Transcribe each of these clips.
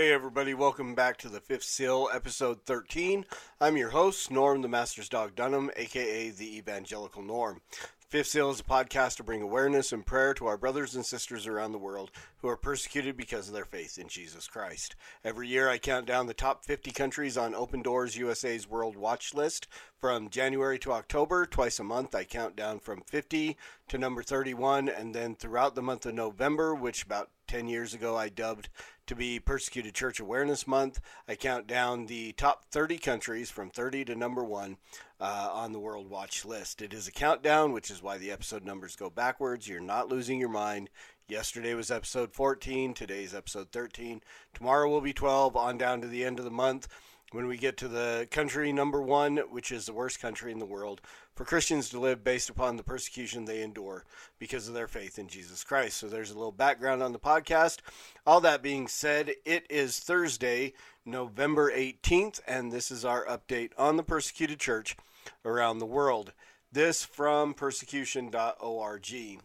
Hey everybody, welcome back to the Fifth Seal, episode 13. I'm your host, Norm the Master's Dog Dunham, aka the Evangelical Norm. Fifth Seal is a podcast to bring awareness and prayer to our brothers and sisters around the world who are persecuted because of their faith in Jesus Christ. Every year I count down the top 50 countries on Open Doors USA's World Watch List. From January to October, twice a month, I count down from 50 to number 31, and then throughout the month of November, which about 10 years ago I dubbed to be Persecuted Church Awareness Month, I count down the top 30 countries from 30 to number 1 uh, on the World Watch list. It is a countdown, which is why the episode numbers go backwards. You're not losing your mind. Yesterday was episode 14, today's episode 13. Tomorrow will be 12, on down to the end of the month when we get to the country number one, which is the worst country in the world, for Christians to live based upon the persecution they endure because of their faith in Jesus Christ. So there's a little background on the podcast. All that being said, it is Thursday, November 18th, and this is our update on the persecuted church around the world. This from persecution.org.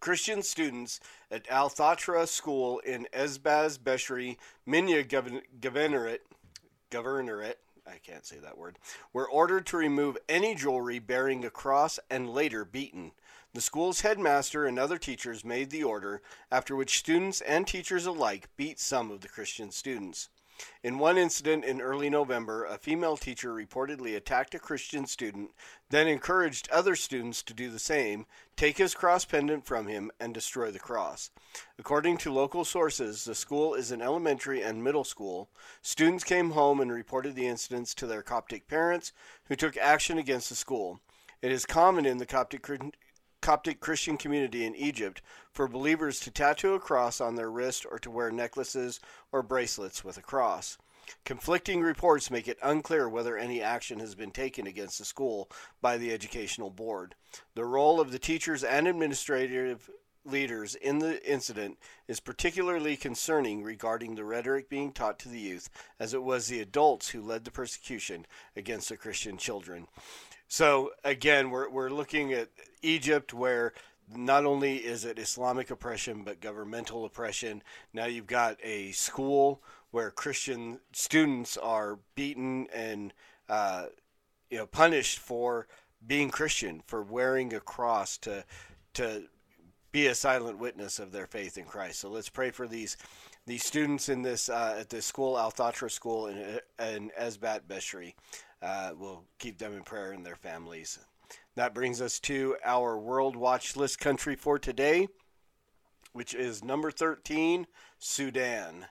Christian students at Al Thatra School in Ezbat Beshri, Minya Governorate governorate, I can't say that word, were ordered to remove any jewelry bearing a cross and later beaten. The school's headmaster and other teachers made the order, after which students and teachers alike beat some of the Christian students. In one incident in early November, a female teacher reportedly attacked a Christian student, then encouraged other students to do the same, take his cross pendant from him, and destroy the cross. According to local sources, the school is an elementary and middle school. Students came home and reported the incidents to their Coptic parents, who took action against the school. It is common in the Coptic Coptic Christian community in Egypt for believers to tattoo a cross on their wrist or to wear necklaces or bracelets with a cross. Conflicting reports make it unclear whether any action has been taken against the school by the educational board. The role of the teachers and administrative leaders in the incident is particularly concerning regarding the rhetoric being taught to the youth, as it was the adults who led the persecution against the Christian children. So again, we're we're looking at Egypt where not only is it Islamic oppression but governmental oppression. Now you've got a school where Christian students are beaten and uh, you know punished for being Christian, for wearing a cross to to be a silent witness of their faith in Christ. So let's pray for these these students in this uh, at this school, Al Thatra School in, in Ezbat Beshri. Uh, we'll keep them in prayer and their families. That brings us to our World Watch List country for today, which is number 13, Sudan.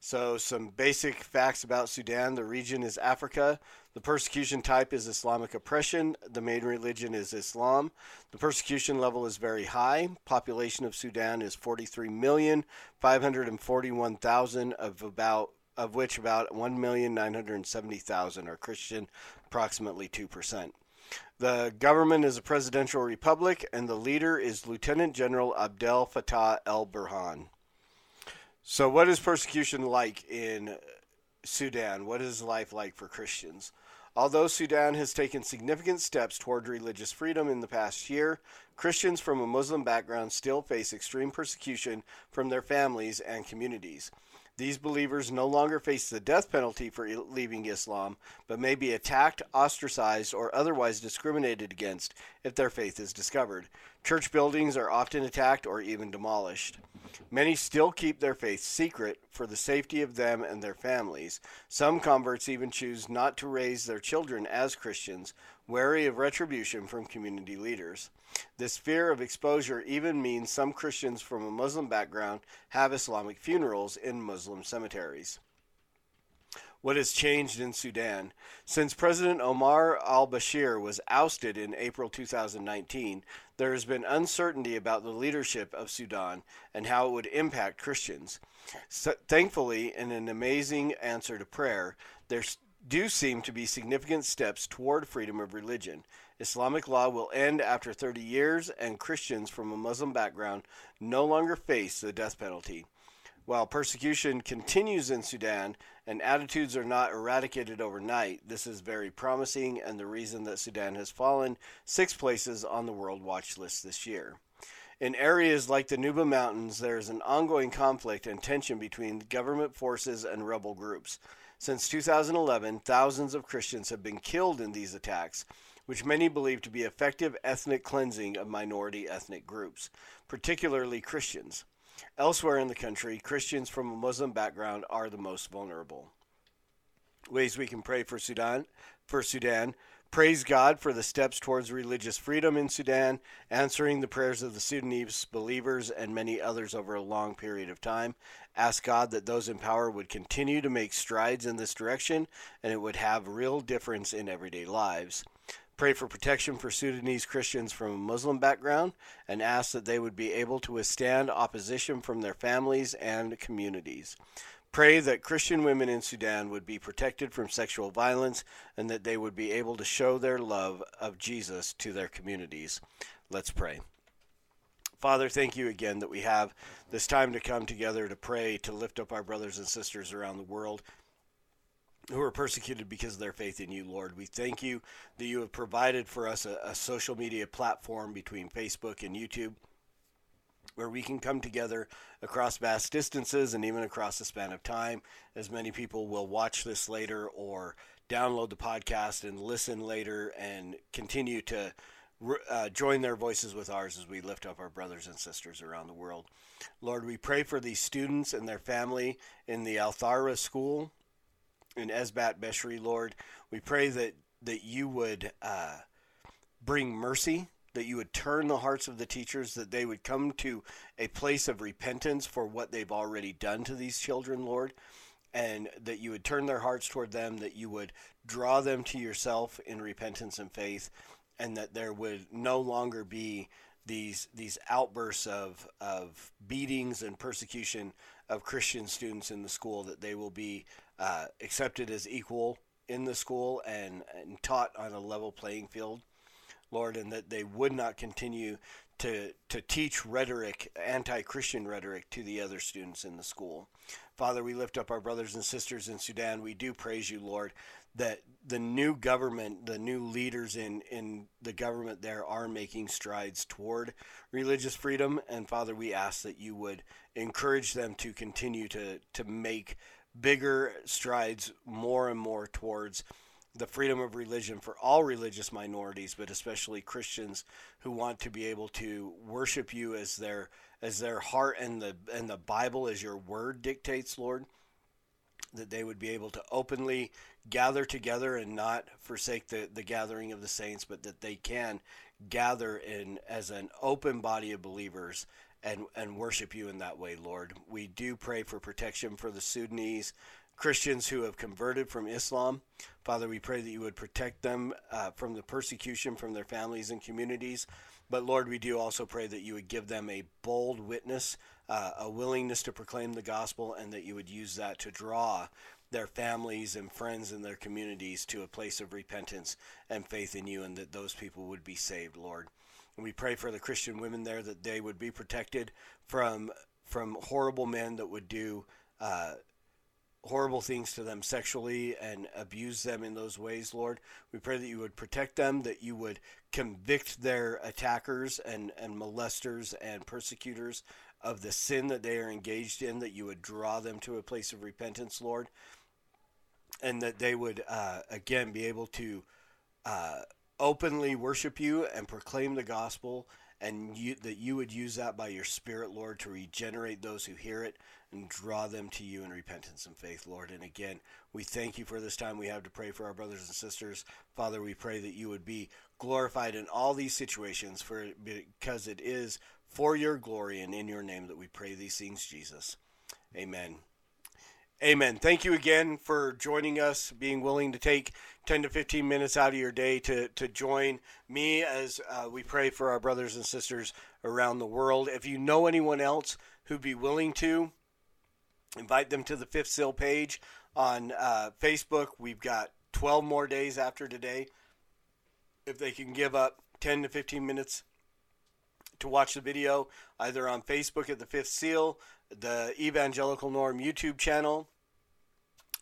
So, some basic facts about Sudan. The region is Africa. The persecution type is Islamic oppression. The main religion is Islam. The persecution level is very high. Population of Sudan is 43,541,000 of about of which about 1,970,000 are Christian, approximately 2%. The government is a presidential republic, and the leader is Lieutenant General Abdel Fattah el Burhan. So, what is persecution like in Sudan? What is life like for Christians? Although Sudan has taken significant steps toward religious freedom in the past year, Christians from a Muslim background still face extreme persecution from their families and communities. These believers no longer face the death penalty for leaving Islam, but may be attacked, ostracized, or otherwise discriminated against if their faith is discovered. Church buildings are often attacked or even demolished. Many still keep their faith secret for the safety of them and their families. Some converts even choose not to raise their children as Christians, wary of retribution from community leaders. This fear of exposure even means some Christians from a Muslim background have Islamic funerals in Muslim cemeteries. What has changed in Sudan? Since President Omar al Bashir was ousted in April 2019, there has been uncertainty about the leadership of Sudan and how it would impact Christians. So, thankfully, in an amazing answer to prayer, there do seem to be significant steps toward freedom of religion. Islamic law will end after 30 years, and Christians from a Muslim background no longer face the death penalty. While persecution continues in Sudan and attitudes are not eradicated overnight, this is very promising and the reason that Sudan has fallen six places on the World Watch list this year. In areas like the Nuba Mountains, there is an ongoing conflict and tension between government forces and rebel groups. Since 2011, thousands of Christians have been killed in these attacks, which many believe to be effective ethnic cleansing of minority ethnic groups, particularly Christians. Elsewhere in the country, Christians from a Muslim background are the most vulnerable. Ways we can pray for Sudan. For Sudan, praise God for the steps towards religious freedom in Sudan, answering the prayers of the Sudanese believers and many others over a long period of time. Ask God that those in power would continue to make strides in this direction and it would have real difference in everyday lives. Pray for protection for Sudanese Christians from a Muslim background and ask that they would be able to withstand opposition from their families and communities. Pray that Christian women in Sudan would be protected from sexual violence and that they would be able to show their love of Jesus to their communities. Let's pray. Father, thank you again that we have this time to come together to pray, to lift up our brothers and sisters around the world who are persecuted because of their faith in you, Lord. We thank you that you have provided for us a, a, social media platform between Facebook and YouTube where we can come together across vast distances and even across the span of time, as many people will watch this later or download the podcast and listen later and continue to uh, join their voices with ours as we lift up our brothers and sisters around the world. Lord, we pray for these students and their family in the Althara school in Ezbat Beshri, Lord. We pray that, that you would uh, bring mercy, that you would turn the hearts of the teachers, that they would come to a place of repentance for what they've already done to these children, Lord, and that you would turn their hearts toward them, that you would draw them to yourself in repentance and faith, and that there would no longer be these these outbursts of of beatings and persecution of Christian students in the school that they will be uh, accepted as equal in the school and, and taught on a level playing field, Lord, and that they would not continue to, to teach rhetoric, anti Christian rhetoric, to the other students in the school. Father, we lift up our brothers and sisters in Sudan. We do praise you, Lord, that the new government, the new leaders in, in the government there are making strides toward religious freedom. And Father, we ask that you would encourage them to continue to, to make bigger strides more and more towards the freedom of religion for all religious minorities, but especially Christians who want to be able to worship you as their as their heart and the and the Bible as your word dictates, Lord. That they would be able to openly gather together and not forsake the, the gathering of the saints, but that they can gather in as an open body of believers and and worship you in that way, Lord. We do pray for protection for the Sudanese Christians who have converted from Islam. Father, we pray that you would protect them uh, from the persecution from their families and communities. But Lord, we do also pray that you would give them a bold witness, uh, a willingness to proclaim the gospel, and that you would use that to draw their families and friends and their communities to a place of repentance and faith in you, and that those people would be saved, Lord. And we pray for the Christian women there that they would be protected from from horrible men that would do uh, horrible things to them sexually and abuse them in those ways, Lord. We pray that you would protect them, that you would convict their attackers and, and molesters and persecutors of the sin that they are engaged in, that you would draw them to a place of repentance, Lord, and that they would, uh, again, be able to. Uh, openly worship you and proclaim the gospel and you, that you would use that by your spirit lord to regenerate those who hear it and draw them to you in repentance and faith lord. And again we thank you for this time we have to pray for our brothers and sisters. Father we pray that you would be glorified in all these situations for because it is for your glory and in your name that we pray these things jesus. Amen Amen. Thank you again for joining us, being willing to take 10 to 15 minutes out of your day to, to join me as uh, we pray for our brothers and sisters around the world. If you know anyone else who'd be willing to, invite them to the Fifth Seal page on uh, Facebook. We've got 12 more days after today. If they can give up 10 to 15 minutes to watch the video, either on Facebook at the Fifth Seal, the Evangelical Norm YouTube channel.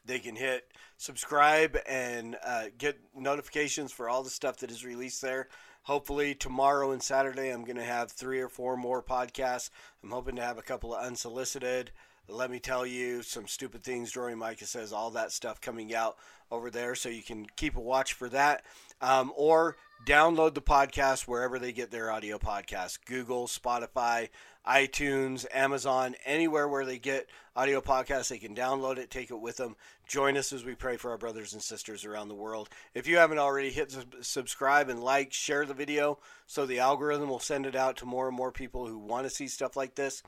They can hit subscribe and uh, get notifications for all the stuff that is released there. Hopefully, tomorrow and Saturday, I'm going to have three or four more podcasts. I'm hoping to have a couple of unsolicited. Let me tell you some stupid things. Jory Micah says all that stuff coming out over there, so you can keep a watch for that. Um, or download the podcast wherever they get their audio podcasts Google, Spotify, iTunes, Amazon, anywhere where they get audio podcasts. They can download it, take it with them. Join us as we pray for our brothers and sisters around the world. If you haven't already, hit subscribe and like, share the video so the algorithm will send it out to more and more people who want to see stuff like this.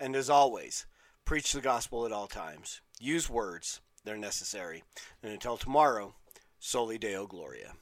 And as always, preach the gospel at all times. Use words, they're necessary. And until tomorrow, Soli Deo Gloria.